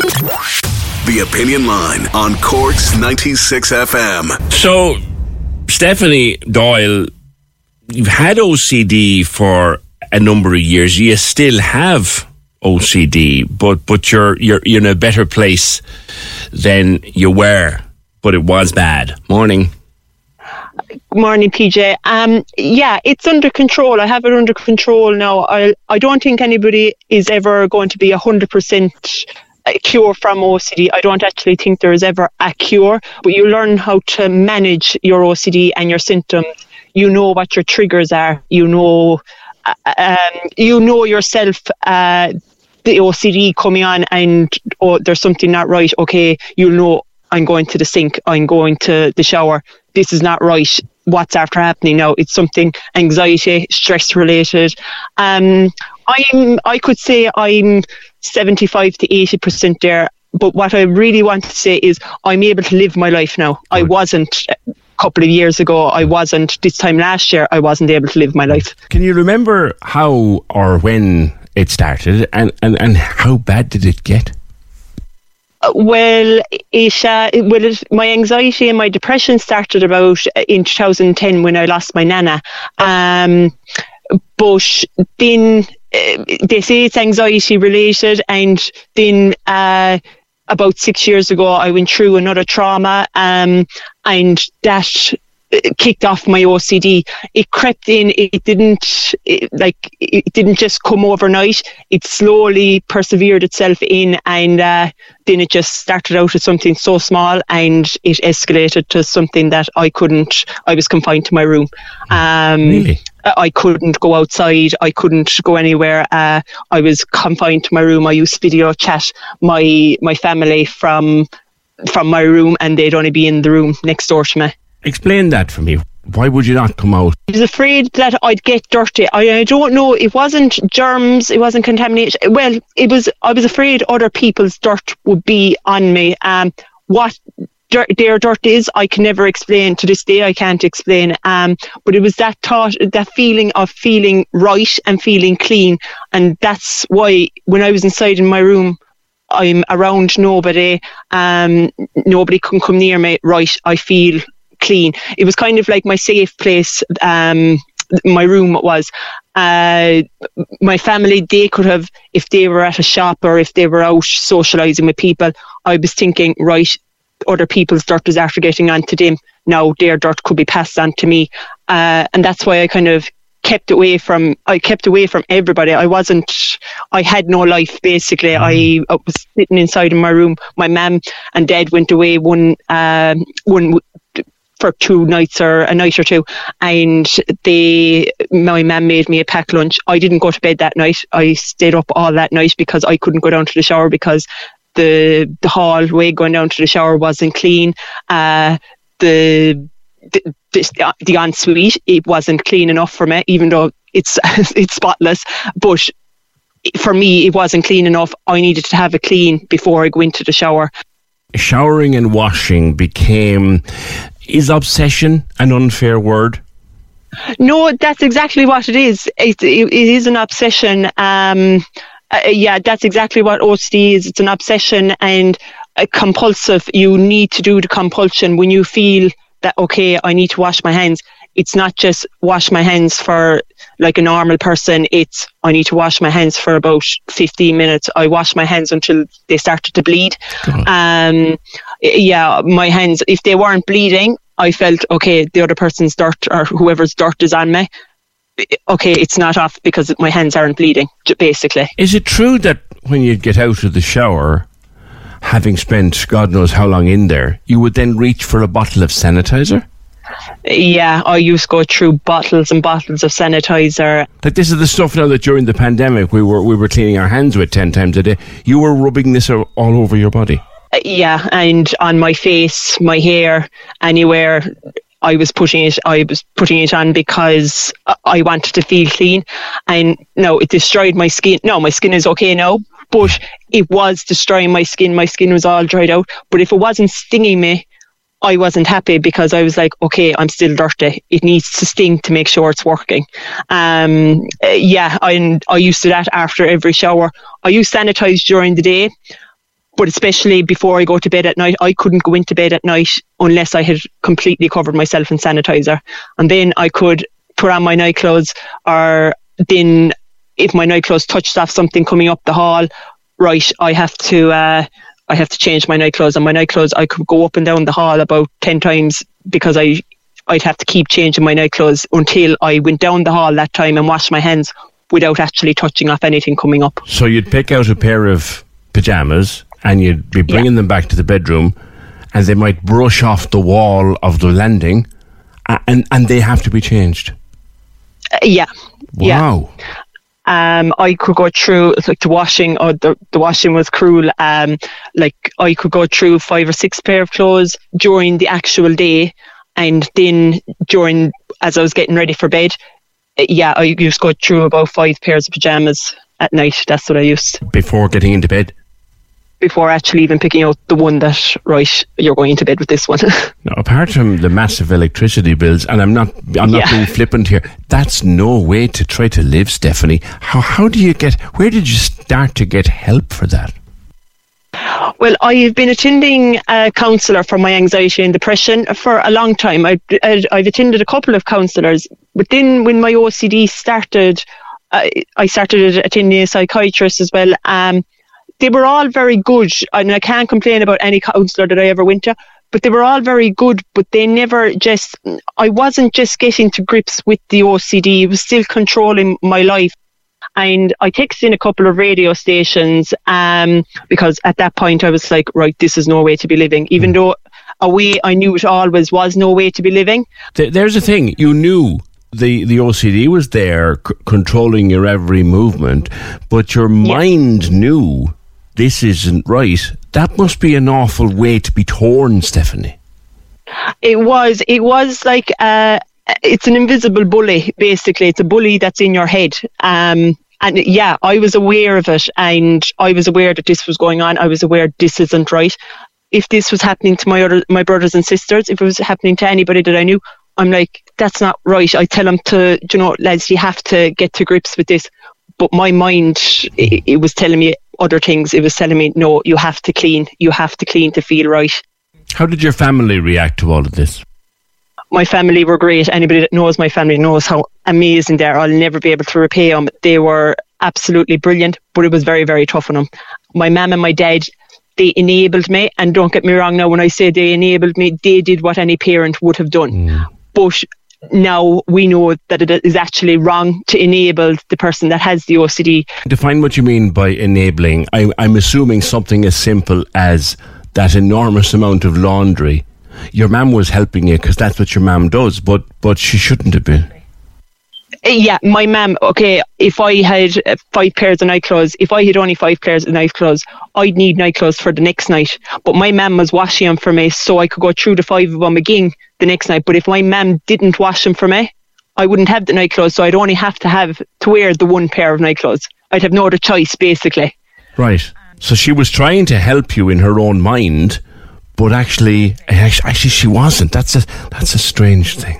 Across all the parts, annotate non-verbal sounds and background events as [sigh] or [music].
The Opinion Line on Cork's 96 FM. So, Stephanie Doyle, you've had OCD for a number of years. You still have OCD, but but you're you're you're in a better place than you were. But it was bad. Morning. Good morning, PJ. Um, yeah, it's under control. I have it under control now. I I don't think anybody is ever going to be hundred percent cure from OCD. I don't actually think there is ever a cure, but you learn how to manage your OCD and your symptoms. You know what your triggers are. You know, uh, um, you know yourself. Uh, the OCD coming on, and oh, there's something not right. Okay, you'll know. I'm going to the sink. I'm going to the shower. This is not right. What's after happening now? It's something anxiety, stress related. Um, I'm. I could say I'm 75 to 80% there. But what I really want to say is I'm able to live my life now. I wasn't a couple of years ago. I wasn't this time last year. I wasn't able to live my life. Can you remember how or when it started and, and, and how bad did it get? Uh, well, it, uh, well it, my anxiety and my depression started about uh, in 2010 when I lost my nana. Um, but then uh, they say it's anxiety related, and then uh, about six years ago, I went through another trauma, um, and that kicked off my OCD. It crept in. It didn't it, like it didn't just come overnight. It slowly persevered itself in, and uh, then it just started out as something so small, and it escalated to something that I couldn't. I was confined to my room. Um, really? I couldn't go outside. I couldn't go anywhere. Uh, I was confined to my room. I used video chat my my family from from my room, and they'd only be in the room next door to me. Explain that for me. Why would you not come out? I was afraid that I'd get dirty. I, I don't know. It wasn't germs. It wasn't contamination. Well, it was. I was afraid other people's dirt would be on me. Um, what dirt, their dirt is, I can never explain. To this day, I can't explain. Um, but it was that thought, that feeling of feeling right and feeling clean, and that's why when I was inside in my room. I'm around nobody. Um, nobody can come near me. Right, I feel clean. It was kind of like my safe place. Um, my room was. Uh, my family, they could have, if they were at a shop or if they were out socialising with people, I was thinking, right, other people's dirt is after getting onto them. Now their dirt could be passed on to me. Uh, and that's why I kind of kept away from I kept away from everybody. I wasn't I had no life basically. I, I was sitting inside in my room. My mum and dad went away one um, one for two nights or a night or two, and they my mum made me a packed lunch. I didn't go to bed that night. I stayed up all that night because I couldn't go down to the shower because the the hallway going down to the shower wasn't clean. Uh, the the, the, the ensuite it wasn't clean enough for me, even though it's [laughs] it's spotless. But for me, it wasn't clean enough. I needed to have it clean before I go into the shower. Showering and washing became is obsession an unfair word? No, that's exactly what it is. It, it, it is an obsession. Um, uh, yeah, that's exactly what OCD is. It's an obsession and a compulsive. You need to do the compulsion when you feel that okay, I need to wash my hands. It's not just wash my hands for like a normal person. It's I need to wash my hands for about 15 minutes. I wash my hands until they started to bleed. Um, yeah, my hands, if they weren't bleeding, I felt, okay, the other person's dirt or whoever's dirt is on me. Okay, it's not off because my hands aren't bleeding, basically. Is it true that when you get out of the shower, having spent God knows how long in there, you would then reach for a bottle of sanitizer? Yeah, I used to go through bottles and bottles of sanitizer. Like this is the stuff now that during the pandemic we were we were cleaning our hands with ten times a day. You were rubbing this all over your body. Uh, yeah, and on my face, my hair, anywhere. I was putting it. I was putting it on because I wanted to feel clean, and no, it destroyed my skin. No, my skin is okay now, but it was destroying my skin. My skin was all dried out. But if it wasn't stinging me, I wasn't happy because I was like, okay, I'm still dirty. It needs to sting to make sure it's working. Um, yeah, I I used to that after every shower. I use sanitize during the day but especially before I go to bed at night, I couldn't go into bed at night unless I had completely covered myself in sanitizer. And then I could put on my night clothes, or then if my night clothes touched off something coming up the hall, right, I have to. Uh, I have to change my night clothes, and my night clothes I could go up and down the hall about ten times because I I'd have to keep changing my night clothes until I went down the hall that time and washed my hands without actually touching off anything coming up. So you'd pick out a pair of pajamas and you'd be bringing yeah. them back to the bedroom, and they might brush off the wall of the landing, and and they have to be changed. Uh, yeah. Wow. Yeah. Um, I could go through like the washing or the, the washing was cruel. Um, like I could go through five or six pair of clothes during the actual day, and then during as I was getting ready for bed, uh, yeah, I used to go through about five pairs of pajamas at night. That's what I used before getting into bed before actually even picking out the one that right you're going to bed with this one. [laughs] now, apart from the massive electricity bills, and I'm not I'm not yeah. being flippant here. That's no way to try to live, Stephanie. How how do you get? Where did you start to get help for that? Well, I've been attending a counsellor for my anxiety and depression for a long time. I've, I've attended a couple of counsellors, but then when my OCD started, I, I started attending a psychiatrist as well. Um, they were all very good, and I can't complain about any counsellor that I ever went to. But they were all very good, but they never just. I wasn't just getting to grips with the OCD; it was still controlling my life. And I texted in a couple of radio stations um, because at that point I was like, right, this is no way to be living. Even mm. though a way I knew it always was no way to be living. There's a thing you knew the the OCD was there c- controlling your every movement, but your mind knew this isn't right. That must be an awful way to be torn, Stephanie. It was. It was like uh, it's an invisible bully. Basically, it's a bully that's in your head. Um, and yeah, I was aware of it, and I was aware that this was going on. I was aware this isn't right. If this was happening to my other my brothers and sisters, if it was happening to anybody that I knew, I'm like, that's not right. I tell them to, you know, lads, you have to get to grips with this. But my mind, it, it was telling me other things. It was telling me, no, you have to clean. You have to clean to feel right. How did your family react to all of this? My family were great. Anybody that knows my family knows how amazing they are. I'll never be able to repay them. They were absolutely brilliant, but it was very, very tough on them. My mum and my dad, they enabled me. And don't get me wrong now, when I say they enabled me, they did what any parent would have done. Mm. But now we know that it is actually wrong to enable the person that has the OCD. Define what you mean by enabling. I, I'm assuming something as simple as that enormous amount of laundry. Your mum was helping you because that's what your mum does, but but she shouldn't have been. Uh, yeah, my mum. Okay, if I had five pairs of nightclothes, if I had only five pairs of nightclothes, I'd need nightclothes for the next night. But my mum was washing them for me, so I could go through the five of them again the next night. But if my mum didn't wash them for me, I wouldn't have the nightclothes. so I'd only have to have to wear the one pair of nightclothes. I'd have no other choice, basically. Right. So she was trying to help you in her own mind, but actually, actually, she wasn't. That's a that's a strange thing.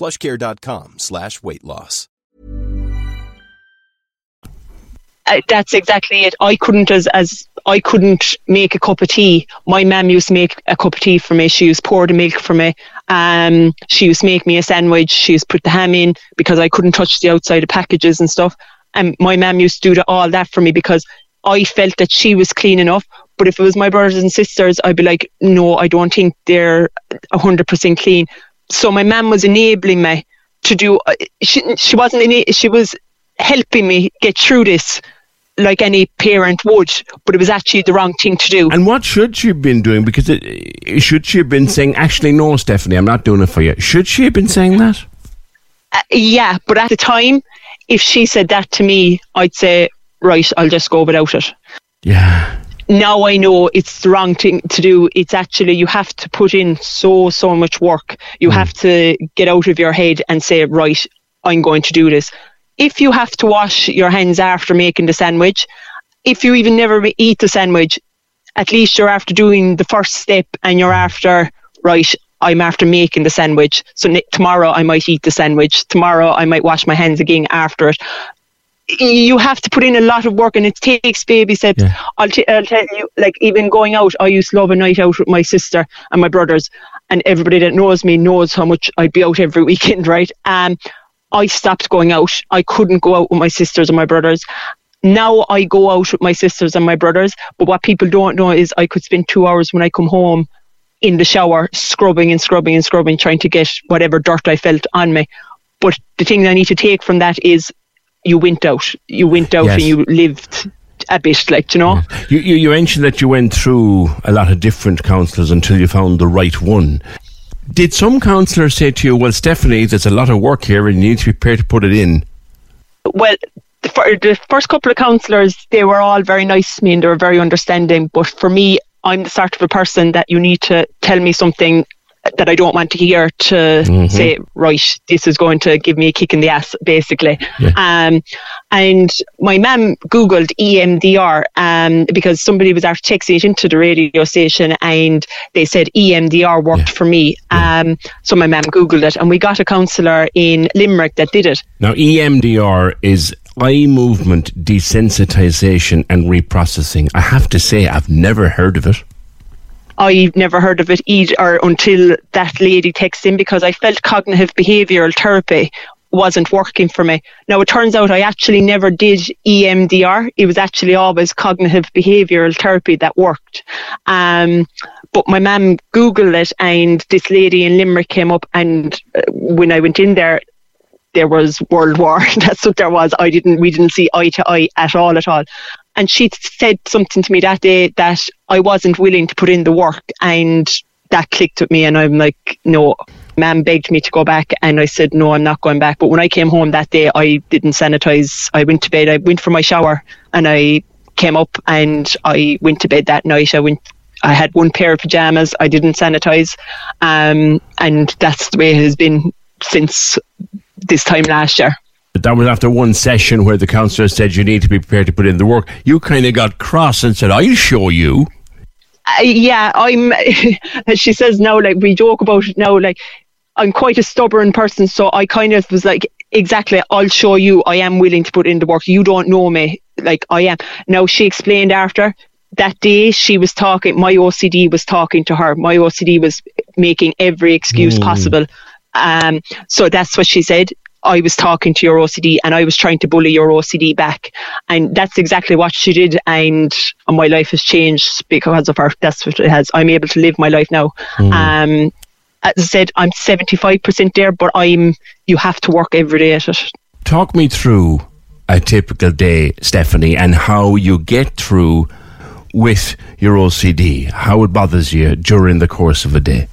plushcare.com slash weight loss. uh, that's exactly it. I couldn't as as I couldn't make a cup of tea. My mum used to make a cup of tea for me. She used to pour the milk for me. Um, she used to make me a sandwich. She used to put the ham in because I couldn't touch the outside of packages and stuff. And my mum used to do all that for me because I felt that she was clean enough, But if it was my brothers and sisters, I'd be like, no, I don't think they're 100% clean. So my mum was enabling me to do, uh, she, she wasn't, ena- she was helping me get through this like any parent would, but it was actually the wrong thing to do. And what should she have been doing? Because it, should she have been saying, actually, no, Stephanie, I'm not doing it for you? Should she have been saying that? Uh, yeah, but at the time, if she said that to me, I'd say, right, I'll just go without it. Yeah. Now I know it's the wrong thing to do. It's actually, you have to put in so, so much work. You mm. have to get out of your head and say, right, I'm going to do this. If you have to wash your hands after making the sandwich, if you even never eat the sandwich, at least you're after doing the first step and you're after, right, I'm after making the sandwich. So tomorrow I might eat the sandwich. Tomorrow I might wash my hands again after it. You have to put in a lot of work and it takes baby steps. Yeah. I'll, t- I'll tell you, like even going out, I used to love a night out with my sister and my brothers, and everybody that knows me knows how much I'd be out every [laughs] weekend, right? Um, I stopped going out. I couldn't go out with my sisters and my brothers. Now I go out with my sisters and my brothers, but what people don't know is I could spend two hours when I come home in the shower, scrubbing and scrubbing and scrubbing, trying to get whatever dirt I felt on me. But the thing I need to take from that is you went out. You went out yes. and you lived a bit, like, you know? You, you, you mentioned that you went through a lot of different counsellors until you found the right one. Did some counsellors say to you, well, Stephanie, there's a lot of work here and you need to be prepared to put it in? Well, for the first couple of counsellors, they were all very nice to me and they were very understanding. But for me, I'm the sort of a person that you need to tell me something that I don't want to hear to mm-hmm. say, right, this is going to give me a kick in the ass, basically. Yeah. Um, and my mum Googled EMDR um, because somebody was after texting it into the radio station and they said EMDR worked yeah. for me. Yeah. Um, so my mum Googled it and we got a counsellor in Limerick that did it. Now, EMDR is eye movement desensitization and reprocessing. I have to say, I've never heard of it. I've never heard of it either until that lady texted in because I felt cognitive behavioural therapy wasn't working for me. Now it turns out I actually never did EMDR. It was actually always cognitive behavioural therapy that worked. Um, but my mum Googled it and this lady in Limerick came up and uh, when I went in there, there was World War. [laughs] That's what there was. I didn't, we didn't see eye to eye at all, at all. And she said something to me that day that I wasn't willing to put in the work, and that clicked with me. And I'm like, no. Ma'am begged me to go back, and I said, no, I'm not going back. But when I came home that day, I didn't sanitize. I went to bed. I went for my shower, and I came up and I went to bed that night. I went I had one pair of pajamas. I didn't sanitize, um, and that's the way it has been since this time last year. But That was after one session where the counsellor said you need to be prepared to put in the work. You kind of got cross and said, "I'll show you." Uh, yeah, I'm. [laughs] she says no. Like we joke about it now. Like I'm quite a stubborn person, so I kind of was like, exactly. I'll show you. I am willing to put in the work. You don't know me like I am. Now she explained after that day she was talking. My OCD was talking to her. My OCD was making every excuse mm. possible um, so that's what she said. I was talking to your OCD and I was trying to bully your OCD back. And that's exactly what she did. And my life has changed because of her. That's what it has. I'm able to live my life now. Mm. Um, as I said, I'm 75% there, but I'm, you have to work every day at it. Talk me through a typical day, Stephanie, and how you get through with your OCD, how it bothers you during the course of a day.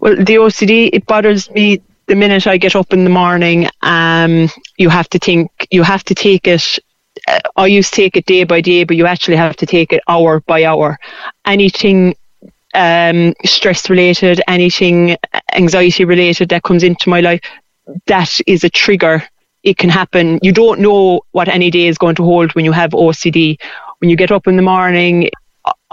Well, the OCD, it bothers me the minute I get up in the morning. Um, you have to think, you have to take it. Uh, I used to take it day by day, but you actually have to take it hour by hour. Anything um, stress related, anything anxiety related that comes into my life, that is a trigger. It can happen. You don't know what any day is going to hold when you have OCD. When you get up in the morning,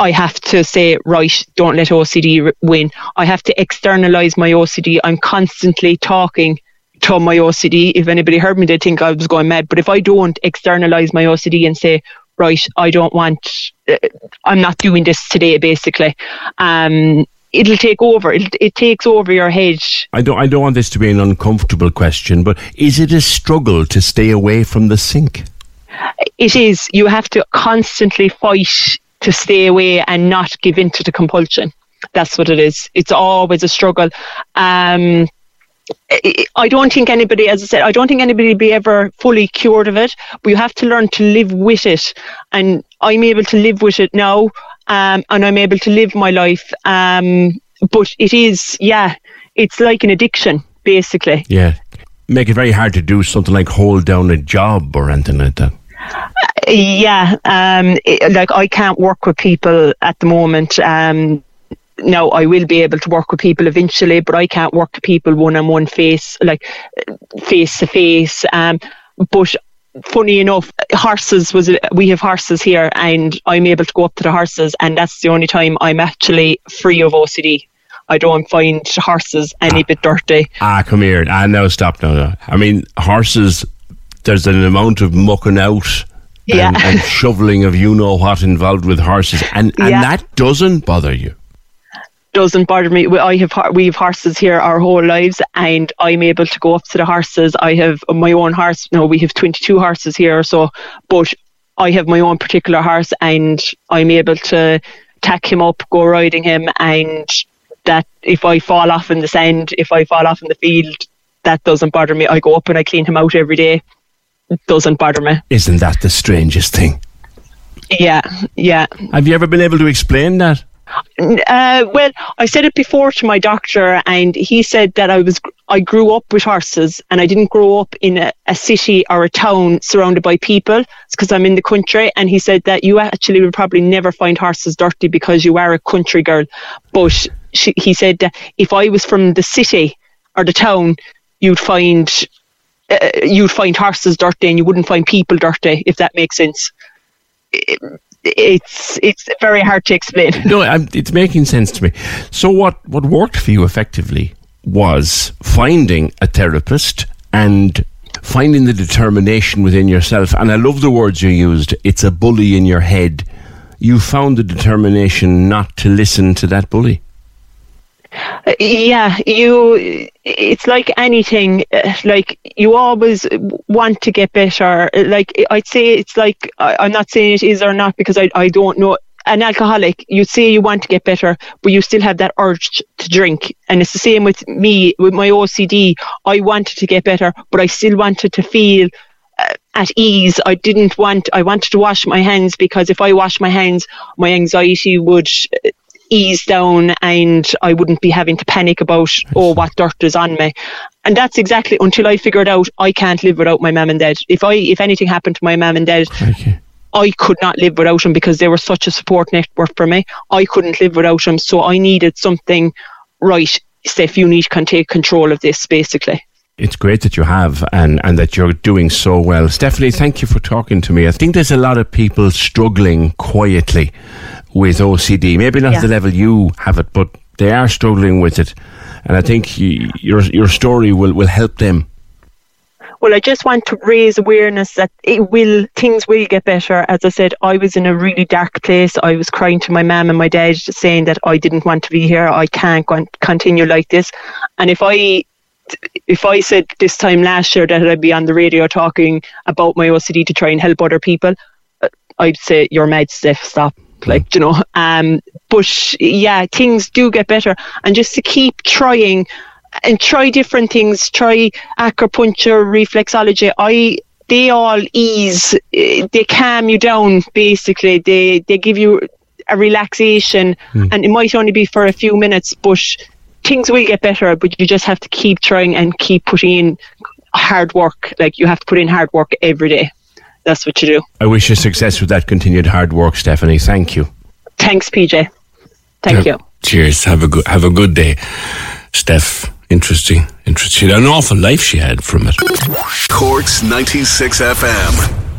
I have to say, right, don't let OCD win. I have to externalize my OCD. I'm constantly talking to my OCD. If anybody heard me, they'd think I was going mad. But if I don't externalize my OCD and say, right, I don't want, uh, I'm not doing this today, basically, um, it'll take over. It, it takes over your head. I don't. I don't want this to be an uncomfortable question, but is it a struggle to stay away from the sink? It is. You have to constantly fight to stay away and not give in to the compulsion. That's what it is. It's always a struggle. Um, I don't think anybody, as I said, I don't think anybody will be ever fully cured of it, but you have to learn to live with it. And I'm able to live with it now, um, and I'm able to live my life. Um, but it is, yeah, it's like an addiction, basically. Yeah. Make it very hard to do something like hold down a job or anything like that. Yeah, um, it, like I can't work with people at the moment. Um, I will be able to work with people eventually, but I can't work with people one on one face, like face to face. Um, but funny enough, horses was we have horses here, and I'm able to go up to the horses, and that's the only time I'm actually free of OCD. I don't find horses any bit dirty. Ah, come here. Ah, no, stop. No, no. I mean, horses. There's an amount of mucking out. [laughs] Yeah. And, and shoveling of you know what involved with horses, and and Yeah. that doesn't bother you. doesn't bother me. We- I have we have horses here our whole lives, and I'm able to go up to the horses. I have my own horse. No, we have 22 horses here, or so, but I have my own particular horse, and I'm able to tack him up, go riding him, and that if I fall off in the sand, if I fall off in the field, that doesn't bother me. I go up and I clean him out every day. Doesn't bother me. Isn't that the strangest thing? Yeah, yeah. Have you ever been able to explain that? Uh, well, I said it before to my doctor, and he said that I was I grew up with horses, and I didn't grow up in a, a city or a town surrounded by people. It's because I'm in the country, and he said that you actually will probably never find horses dirty because you are a country girl. But she, he said that if I was from the city or the town, you'd find uh, you'd find horses dirty, and you wouldn't find people dirty. If that makes sense. It, it's it's very hard to explain. No, I'm, it's making sense to me. So, what, what worked for you effectively was finding a therapist and finding the determination within yourself. And I love the words you used it's a bully in your head. You found the determination not to listen to that bully. Yeah you it's like anything uh, like you always want to get better. Like i'd say it's like I, i'm not saying it is or not because i, I don't know. An alcoholic you say you want to get better but you still have that urge to drink. And it's the same with me with my ocd i wanted to get better but i still wanted to feel uh, at ease. I didn't want i wanted to wash my hands because if i wash my hands my anxiety would uh, ease down and I wouldn't be having to panic about, oh, what dirt is on me. And that's exactly until I figured out I can't live without my mum and dad. If I, if anything happened to my mum and dad. I could not live without them because they were such a support network for me. I couldn't live without them. So I needed something, right, Steph, you need to take control of this, basically. It's great that you have and, and that you're doing so well. Stephanie, thank you for talking to me. I think there's a lot of people struggling quietly with OCD. Maybe not Yeah. the level you have it, but they are struggling with it. And I think y- your your story will, will help them. Well, I just want to raise awareness that it will things will get better. As I said, I was in a really dark place. I was crying to my mum and my dad, saying that I didn't want to be here. I can't go- continue like this. And if I if I said this time last year that I'd be on the radio talking about my OCD to try and help other people, uh, I'd say you're mad, Steph. Stop. Like you know, um, but yeah, things do get better, and just to keep trying and try different things. Try acupuncture, reflexology. I they all ease. eh, They calm you down. Basically, they they give you a relaxation, and it might only be for a few minutes, but things will get better. But you just have to keep trying and keep putting in hard work. Like you have to put in hard work every day. That's what you do. I wish you success with that continued hard work, Stephanie. Thank you. Thanks, PJ. Thank you. Cheers. Have a good have a good day. Steph, interesting. Interesting. An awful life she had from it. Corks 96 FM.